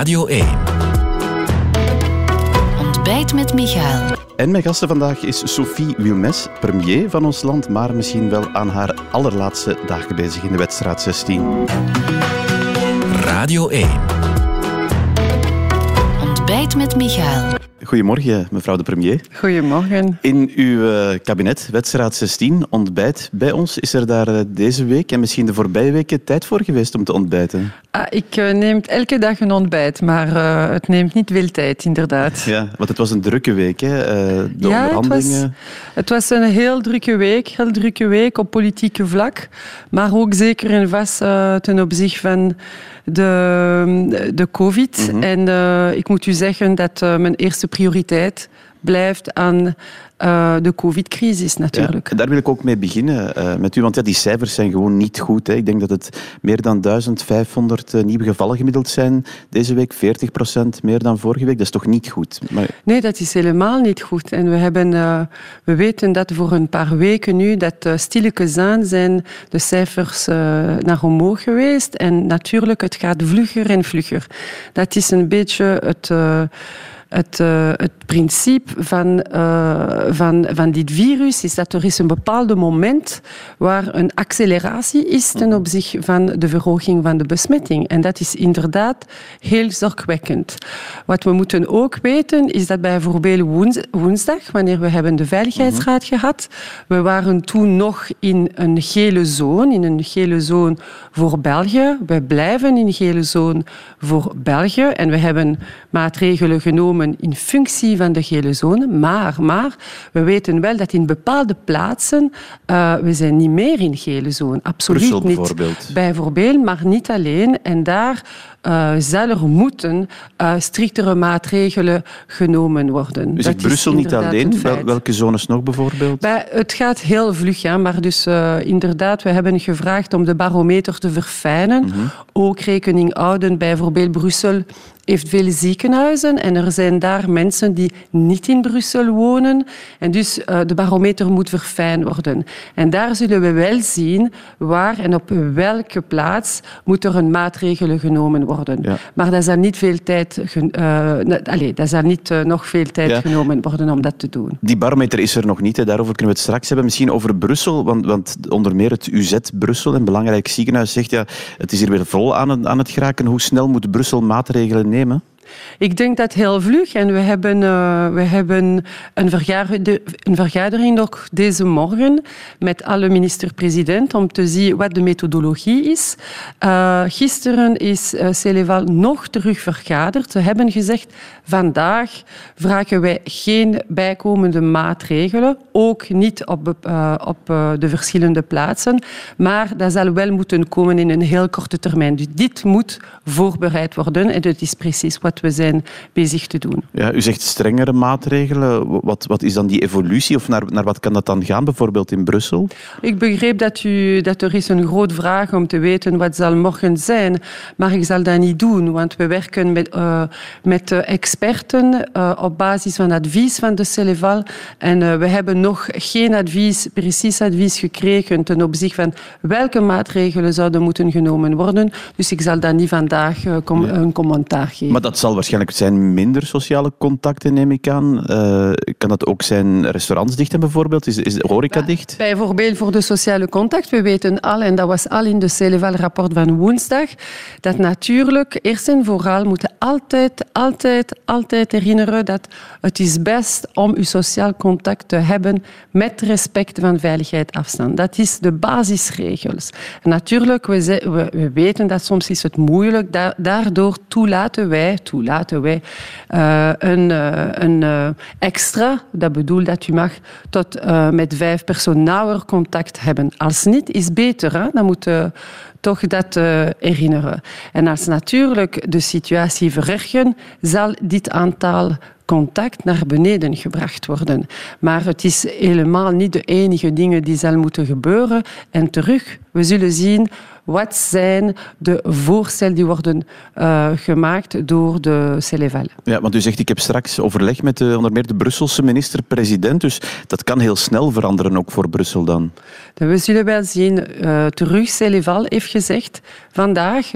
Radio 1. Ontbijt met Michael. En mijn gasten vandaag is Sophie Wilmes, premier van ons land, maar misschien wel aan haar allerlaatste dagen bezig in de wedstrijd 16. Radio 1. Ontbijt met Michael. Goedemorgen, mevrouw de premier. Goedemorgen. In uw eh, kabinet, wedstrijd 16, ontbijt bij ons. Is er daar eh, deze week en misschien de voorbije weken tijd voor geweest om te ontbijten? Ah, ik uh, neem elke dag een ontbijt, maar uh, het neemt niet veel tijd, inderdaad. Ja, want het was een drukke week, hè? De ja, onderhandelingen. Het was, het was, een heel drukke week, heel drukke week op politieke vlak, maar ook zeker en vast ten opzichte van de, de COVID. Mhm. En ik moet u zeggen dat mijn eerste prioriteit blijft aan uh, de COVID-crisis natuurlijk. Ja, daar wil ik ook mee beginnen uh, met u, want ja, die cijfers zijn gewoon niet goed. Hè. Ik denk dat het meer dan 1500 uh, nieuwe gevallen gemiddeld zijn deze week, 40 procent meer dan vorige week. Dat is toch niet goed? Maar... Nee, dat is helemaal niet goed. En we, hebben, we weten dat voor een paar weken nu, dat stilletjes aan zijn de cijfers naar omhoog geweest. En natuurlijk, het gaat vlugger en vlugger. Dat is een beetje het het, uh, het principe van, uh, van, van dit virus is dat er is een bepaald moment waar een acceleratie is ten opzichte van de verhoging van de besmetting. En dat is inderdaad heel zorgwekkend. Wat we moeten ook weten is dat bijvoorbeeld woens, woensdag, wanneer we hebben de Veiligheidsraad gehad, we waren toen nog in een gele zone, in een gele zone voor België. We blijven in een gele zone voor België en we hebben maatregelen genomen in functie van de gele zone. Maar, maar we weten wel dat in bepaalde plaatsen uh, we zijn niet meer in gele zone. Absoluut Brussel niet. bijvoorbeeld. Bijvoorbeeld, maar niet alleen. En daar uh, er moeten uh, striktere maatregelen genomen worden. Dus Dat in Brussel is niet alleen? Wel, welke zones nog bijvoorbeeld? Bij, het gaat heel vlug, ja, maar dus uh, inderdaad, we hebben gevraagd om de barometer te verfijnen. Mhm. Ook rekening houden, bijvoorbeeld Brussel heeft veel ziekenhuizen en er zijn daar mensen die niet in Brussel wonen. En dus uh, de barometer moet verfijnd worden. En daar zullen we wel zien waar en op welke plaats moet er een maatregelen genomen worden. Ja. Maar dat zal niet veel tijd, uh, allez, dat zal niet uh, nog veel tijd Ja. genomen worden om dat te doen. Die barometer is er nog niet, hè. daarover kunnen we het straks hebben. Misschien over Brussel, want, want onder meer het UZ Brussel, een belangrijk ziekenhuis, zegt ja, het is hier weer vol aan het, aan het geraken. Hoe snel moet Brussel maatregelen nemen? Ik denk dat heel vlug. En we hebben, uh, we hebben een, vergadering, een vergadering ook deze morgen met alle minister-president om te zien wat de methodologie is. Uh, gisteren is uh, Celeval nog terug vergaderd. Ze hebben gezegd, vandaag vragen wij geen bijkomende maatregelen. Ook niet op, op de verschillende plaatsen. Maar dat zal wel moeten komen in een heel korte termijn. Dus dit moet voorbereid worden. En dat is precies wat we zijn bezig te doen. Ja, u zegt strengere maatregelen. Wat, wat is dan die evolutie? Of naar, naar wat kan dat dan gaan, bijvoorbeeld in Brussel? Ik begreep dat, u, dat er is een groot vraag om te weten wat zal morgen zijn. Maar ik zal dat niet doen, want we werken met, uh, met uh, experten uh, op basis van advies van de Celeval. En we hebben nog geen advies, precies advies gekregen ten opzichte van welke maatregelen zouden moeten genomen worden. Dus ik zal daar niet vandaag een commentaar geven. Maar dat zal waarschijnlijk zijn minder sociale contacten, neem ik aan. Uh, kan dat ook zijn restaurants dichten bijvoorbeeld? Is, is de horeca dicht? Bijvoorbeeld voor de sociale contact. We weten al, en dat was al in de Celeval-rapport van woensdag, dat natuurlijk eerst en vooral moeten altijd, altijd, altijd herinneren dat het is best om uw sociaal contact te hebben met respect van veiligheid afstand. Dat is de basisregels. En natuurlijk, we, we, we weten dat soms is het moeilijk. Da daardoor toelaten wij, toelaten wij uh, een, uh, een uh, extra, dat bedoelt dat u mag tot met vijf personen nauwer contact hebben. Als niet, is beter. Hè? Dan moet toch dat herinneren. En als natuurlijk de situatie verergert, zal dit aantal contact naar beneden gebracht worden. Maar het is helemaal niet de enige dingen die zal moeten gebeuren. En terug, we zullen zien wat zijn de voorstellen die worden uh, gemaakt door de Celeval. Ja, want u zegt, ik heb straks overleg met de, onder meer de Brusselse minister-president, dus dat kan heel snel veranderen ook voor Brussel dan. We zullen wel zien, uh, terug Celeval heeft gezegd, vandaag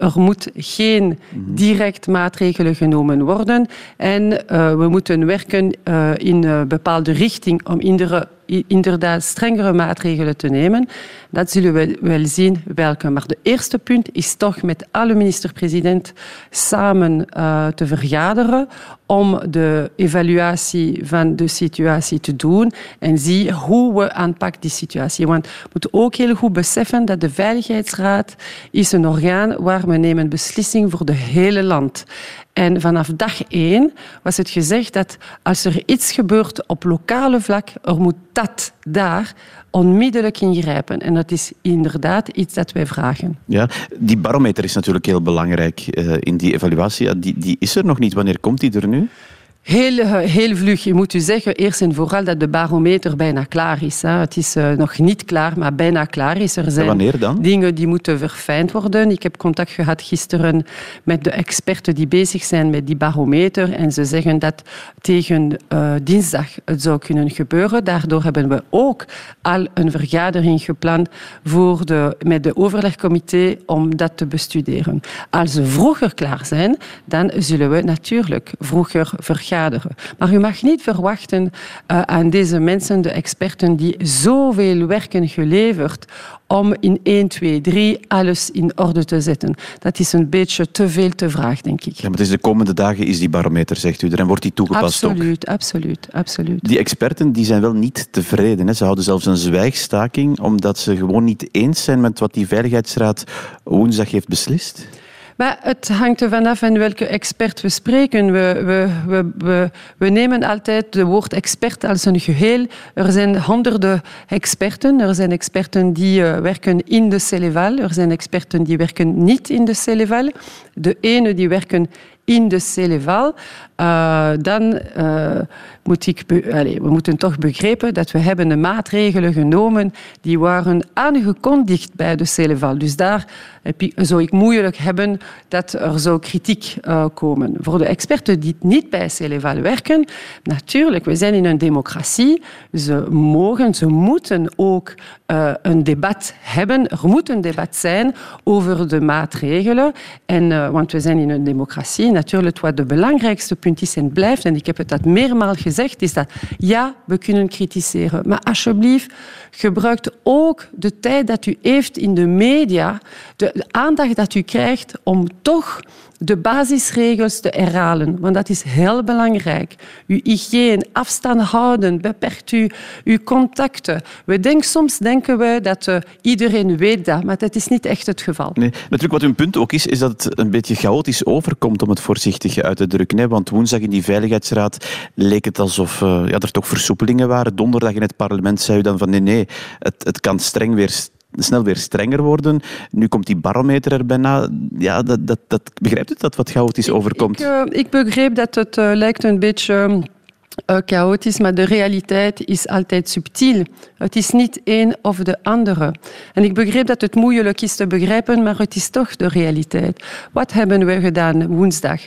er moet geen direct maatregelen genomen worden en uh, we moeten werken uh, in een bepaalde richting om iedere inderdaad strengere maatregelen te nemen. Dat zullen we wel zien welke. Maar de eerste punt is toch met alle minister-president samen uh, te vergaderen om de evaluatie van de situatie te doen en zien hoe we aanpakken die situatie. Want we moeten ook heel goed beseffen dat de Veiligheidsraad is een orgaan waar we nemen beslissing voor het hele land. En vanaf dag één was het gezegd dat als er iets gebeurt op lokale vlak, er moet dat daar onmiddellijk ingrijpen. En dat is inderdaad iets dat wij vragen. Ja, die barometer is natuurlijk heel belangrijk uh, in die evaluatie. Die, die is er nog niet. Wanneer komt die er nu? Heel, heel vlug. Je moet u zeggen, eerst en vooral dat de barometer bijna klaar is. Hè. Het is uh, nog niet klaar, maar bijna klaar is. Er zijn wanneer dan? dingen die moeten verfijnd worden. Ik heb contact gehad gisteren met de experten die bezig zijn met die barometer. En ze zeggen dat tegen uh, dinsdag het zou kunnen gebeuren. Daardoor hebben we ook al een vergadering gepland voor de, met de overlegcomité om dat te bestuderen. Als ze vroeger klaar zijn, dan zullen we natuurlijk vroeger vergaderen maar u mag niet verwachten uh, aan deze mensen, de experten, die zoveel werken geleverd om in 1, 2, 3 alles in orde te zetten. Dat is een beetje te veel te vraag, denk ik. Ja, maar het is de komende dagen is die barometer, zegt u er, en wordt die toegepast absoluut, ook? Absoluut, absoluut. Die experten die zijn wel niet tevreden. Hè. Ze houden zelfs een zwijgstaking, omdat ze gewoon niet eens zijn met wat die Veiligheidsraad woensdag heeft beslist. Maar het hangt er vanaf in welke expert we spreken. We, we, we, we, nemen altijd het woord expert als een geheel. Er zijn honderden experten. Er zijn experten die uh, werken in de Celeval. Er zijn experten die werken niet in de Celeval. De ene die werken in de Celeval. Uh, dan uh, moet ik allez, we moeten toch begrijpen dat we hebben de maatregelen genomen die waren aangekondigd bij de Celeval. Dus daar zou ik moeilijk hebben dat er zo kritiek uh, komen. Voor de experten die niet bij Celeval werken, natuurlijk, we zijn in een democratie. Ze mogen, ze moeten ook een debat hebben. Er moet een debat zijn over de maatregelen. En, want we zijn in een democratie. Natuurlijk, wat de belangrijkste punt is en blijft, en ik heb het dat meermaals gezegd, is dat ja, we kunnen kritiseren. Maar alsjeblieft, gebruikt ook de tijd dat u heeft in de media, de aandacht dat u krijgt om toch de basisregels te herhalen, want dat is heel belangrijk. Uw hygiëne, afstand houden, beperkt u uw contacten. We denken, soms denken we dat uh, iedereen weet dat, maar dat is niet echt het geval. Nee, natuurlijk wat uw punt ook is, is dat het een beetje chaotisch overkomt, om het voorzichtig uit te drukken. Hè? Want woensdag in die Veiligheidsraad leek het alsof uh, ja, er toch versoepelingen waren. Donderdag in het parlement zei u dan van nee, nee, het, het kan streng weer snel weer strenger worden. Nu komt die barometer er bijna. Ja, dat, dat, dat, begrijpt u dat wat chaotisch overkomt? Ik, uh, ik begreep dat het uh, lijkt een beetje uh, chaotisch, maar de realiteit is altijd subtiel. Het is niet een of de andere. En ik begreep dat het moeilijk is te begrijpen, maar het is toch de realiteit. Wat hebben we gedaan woensdag?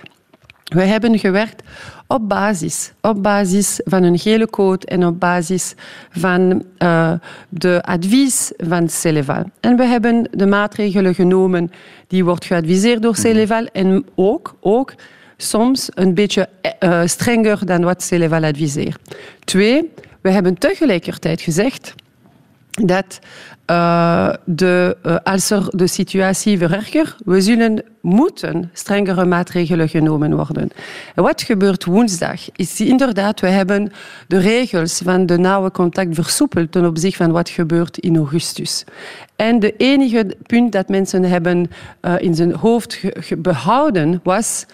We hebben gewerkt op basis, op basis van een gele code en op basis van uh, de advies van Celeval. En we hebben de maatregelen genomen die wordt geadviseerd door Celeval en ook, ook soms een beetje uh, strenger dan wat Celeval adviseert. Twee, we hebben tegelijkertijd gezegd dat uh, de, uh, als er de situatie verergert, we zullen moeten strengere maatregelen genomen worden. En wat gebeurt woensdag is inderdaad, we hebben de regels van de nauwe contact versoepeld ten opzichte van wat gebeurt in augustus. En de enige punt dat mensen hebben uh, in zijn hoofd behouden was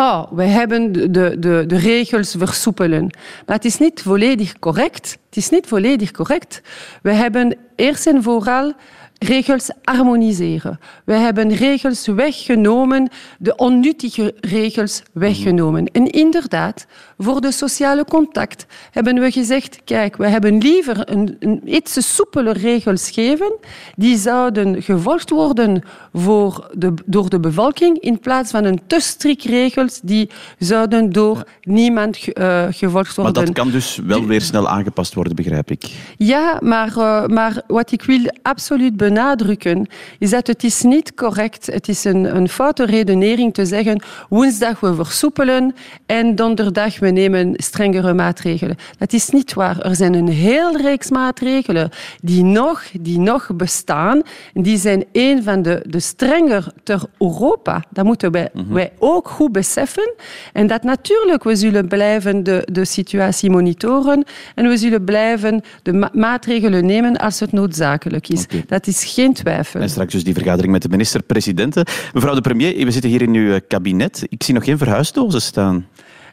oh, we hebben de, de, de regels versoepelen. Maar het is niet volledig correct. Het is niet volledig correct. We hebben eerst en vooral regels harmoniseren. We hebben regels weggenomen, de onnuttige regels weggenomen. En inderdaad, voor de sociale contact hebben we gezegd, kijk, we hebben liever een, een iets soepele regels geven, die zouden gevolgd worden voor de, door de bevolking, in plaats van een te strikt regels die zouden door ja. niemand uh, gevolgd worden. Maar dat kan dus wel weer snel aangepast worden, begrijp ik. Ja, maar, uh, maar wat ik wil absoluut benadrukken, is dat het is niet correct, het is een, een foute redenering te zeggen woensdag we versoepelen en donderdag we nemen strengere maatregelen. Dat is niet waar. Er zijn een heel reeks maatregelen die nog, die nog bestaan. Die zijn een van de, de strenger ter Europa. Dat moeten wij, Mhm. wij ook goed beseffen. En dat natuurlijk, we zullen blijven de, de situatie monitoren en we zullen blijven de ma- maatregelen nemen als het noodzakelijk is. Dat is geen twijfel. En straks dus die vergadering met de minister-presidenten. Mevrouw de premier, we zitten hier in uw eh, kabinet. Ik zie nog geen verhuisdozen staan.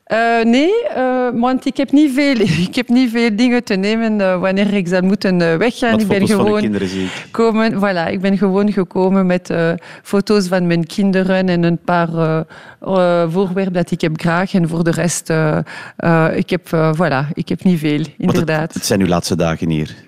Eh, nee, eh, want ik heb, niet veel, ik heb niet veel dingen te nemen eh, wanneer ik zou moeten weggaan. Wat ik ben foto's van gewoon kinderen zie ik. komen, voilà, ik ben gewoon gekomen met foto's van mijn kinderen en een paar voorwerpen dat ik heb graag. En voor de rest, ik, heb, voilà, ik heb niet veel, inderdaad. Het, het zijn uw laatste dagen hier.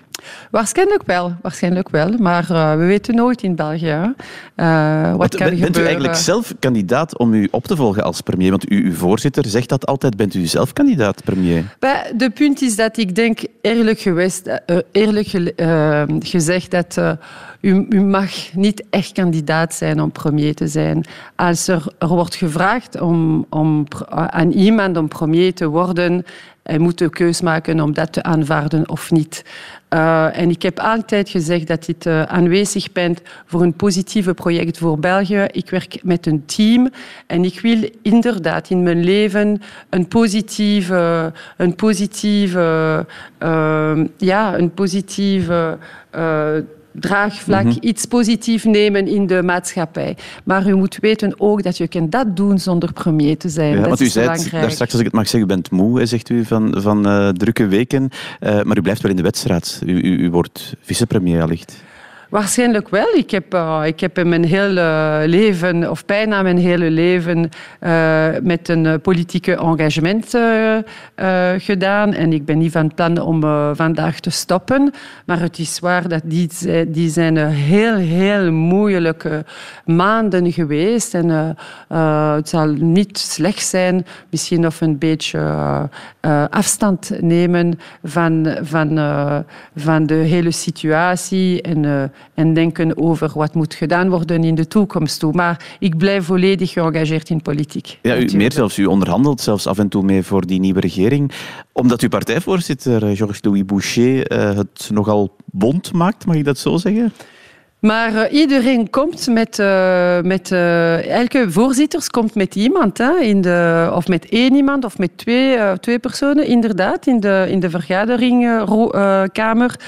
Waarschijnlijk wel, waarschijnlijk wel. Maar eh, we weten nooit in België. Eh, wat kan ben- bent u eigenlijk zelf kandidaat om u op te volgen als premier? Want u, uw voorzitter zegt dat altijd. Bent u zelf kandidaat premier? Bij- De punt is dat ik denk, eerlijk, geweest, eh, eerlijk ge- gezegd, dat u, u mag niet echt kandidaat zijn om premier te zijn. Als er, wordt gevraagd om, om, aan iemand om premier te worden, hij moet de keus maken om dat te aanvaarden of niet. Eh, en ik heb altijd gezegd dat dit eh, aanwezig bent voor een positieve project voor België. Ik werk met een team en ik wil inderdaad in mijn leven een positieve, een positieve, eh, ja, een positieve draagvlak, iets positiefs nemen in de maatschappij. Maar u moet weten ook dat je kan dat doen zonder premier te zijn. Ja, dat want u is zei het belangrijk. daar straks, als ik het mag zeggen, u bent moe, zegt u, van, van eh, drukke weken. Eh, maar u blijft wel in de wedstrijd. U, u, u wordt vicepremier allicht. Waarschijnlijk wel. Ik heb, eh, ik heb in mijn hele leven, of bijna mijn hele leven, eh, met een eh, politieke engagement gedaan. En ik ben niet van plan om vandaag te stoppen. Maar het is waar dat die, die zijn heel, heel moeilijke maanden geweest. En het zal niet slecht zijn, misschien of een beetje afstand nemen van, van, van de hele situatie en, en denken over wat moet gedaan worden in de toekomst toe. Maar ik blijf volledig geëngageerd in politiek. Ja, u, meer zelfs, u onderhandelt zelfs af en toe mee voor die nieuwe regering. Omdat uw partijvoorzitter, eh, Georges-Louis Boucher, eh, het nogal bond maakt, mag ik dat zo zeggen? Maar eh, iedereen komt met, eh, met eh, elke voorzitter komt met iemand, hè, in de, of met één iemand of met twee, twee personen, inderdaad, in de, in de vergaderingkamer.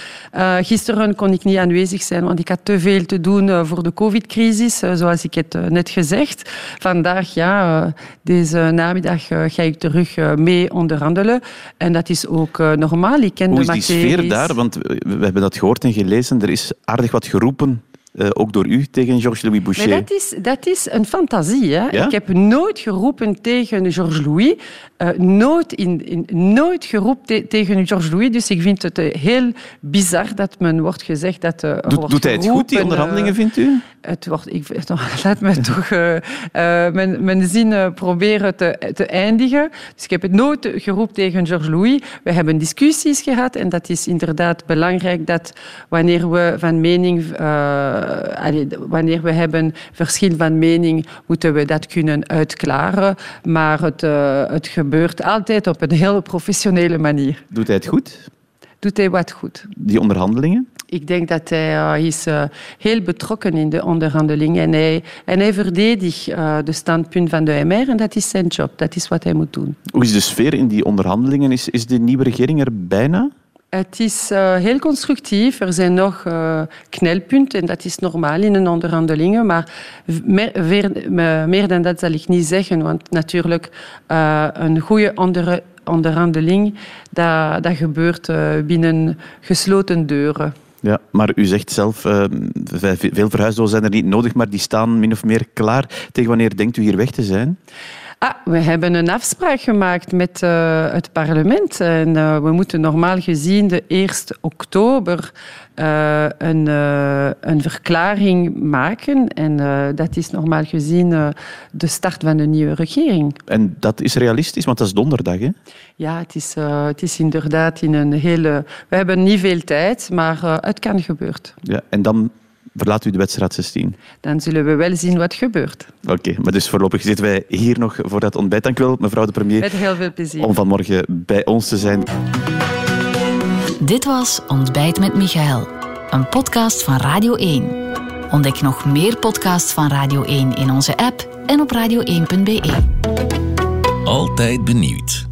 Gisteren kon ik niet aanwezig zijn, want ik had te veel te doen voor de covid-crisis, zoals ik het net gezegd. Vandaag, ja, deze namiddag ga ik terug mee onderhandelen. En dat is ook normaal. Ik ken Hoe de is die sfeer daar? Want we hebben dat gehoord en gelezen. Er is aardig wat geroepen, eh, ook door u, tegen Georges-Louis Boucher. Maar dat is, dat is een fantasie. Hè? Ja? Ik heb nooit geroepen tegen Georges Louis. eh, nooit, in, in, nooit geroepen te- tegen Georges Louis. Dus ik vind het eh, heel bizar dat men wordt gezegd dat Doet, wordt doet hij het goed, die onderhandelingen, vindt u? Het wordt, ik, laat me toch eh, eh, mijn, mijn zin eh, proberen te, te eindigen. Dus ik heb het nooit geroepen tegen Georges Louis. We hebben discussies gehad en dat is inderdaad belangrijk dat wanneer we van mening, eh, wanneer we hebben verschil van mening, moeten we dat kunnen uitklaren. Maar het, eh, het gebeurt altijd op een heel professionele manier. Doet hij het goed, Doet hij wat goed? die onderhandelingen? Ik denk dat hij eh, is eh, heel betrokken in de onderhandelingen en hij, en hij verdedigt eh, de standpunt van de MR en dat is zijn job. Dat is wat hij moet doen. Hoe is de sfeer in die onderhandelingen? Is, is de nieuwe regering er bijna? Het is heel constructief. Er zijn nog knelpunten en dat is normaal in een onderhandelingen. Maar meer, meer, meer dan dat zal ik niet zeggen. Want natuurlijk, eh, een goede onder, onderhandeling, dat, dat gebeurt eh, binnen gesloten deuren. Ja, maar u zegt zelf, eh, ve- veel verhuisdozen zijn er niet nodig, maar die staan min of meer klaar. Tegen wanneer denkt u hier weg te zijn? Ah, we hebben een afspraak gemaakt met eh, het parlement. En eh, we moeten normaal gezien de 1 oktober eh, een, een verklaring maken. En dat is normaal gezien de start van de nieuwe regering. En dat is realistisch, want dat is donderdag. Hè? Ja, het is, het is inderdaad in een hele... We hebben niet veel tijd, maar het kan gebeuren. Ja, en dan verlaat u de wedstrijd 16? Dan zullen we wel zien wat gebeurt. Oké, maar dus voorlopig zitten wij hier nog voor dat ontbijt. Dank u wel, mevrouw de premier. Met heel veel plezier. Om vanmorgen bij ons te zijn. Dit was Ontbijt met Michael, een podcast van Radio 1. Ontdek nog meer podcasts van Radio 1 in onze app en op radio1.be. Altijd benieuwd.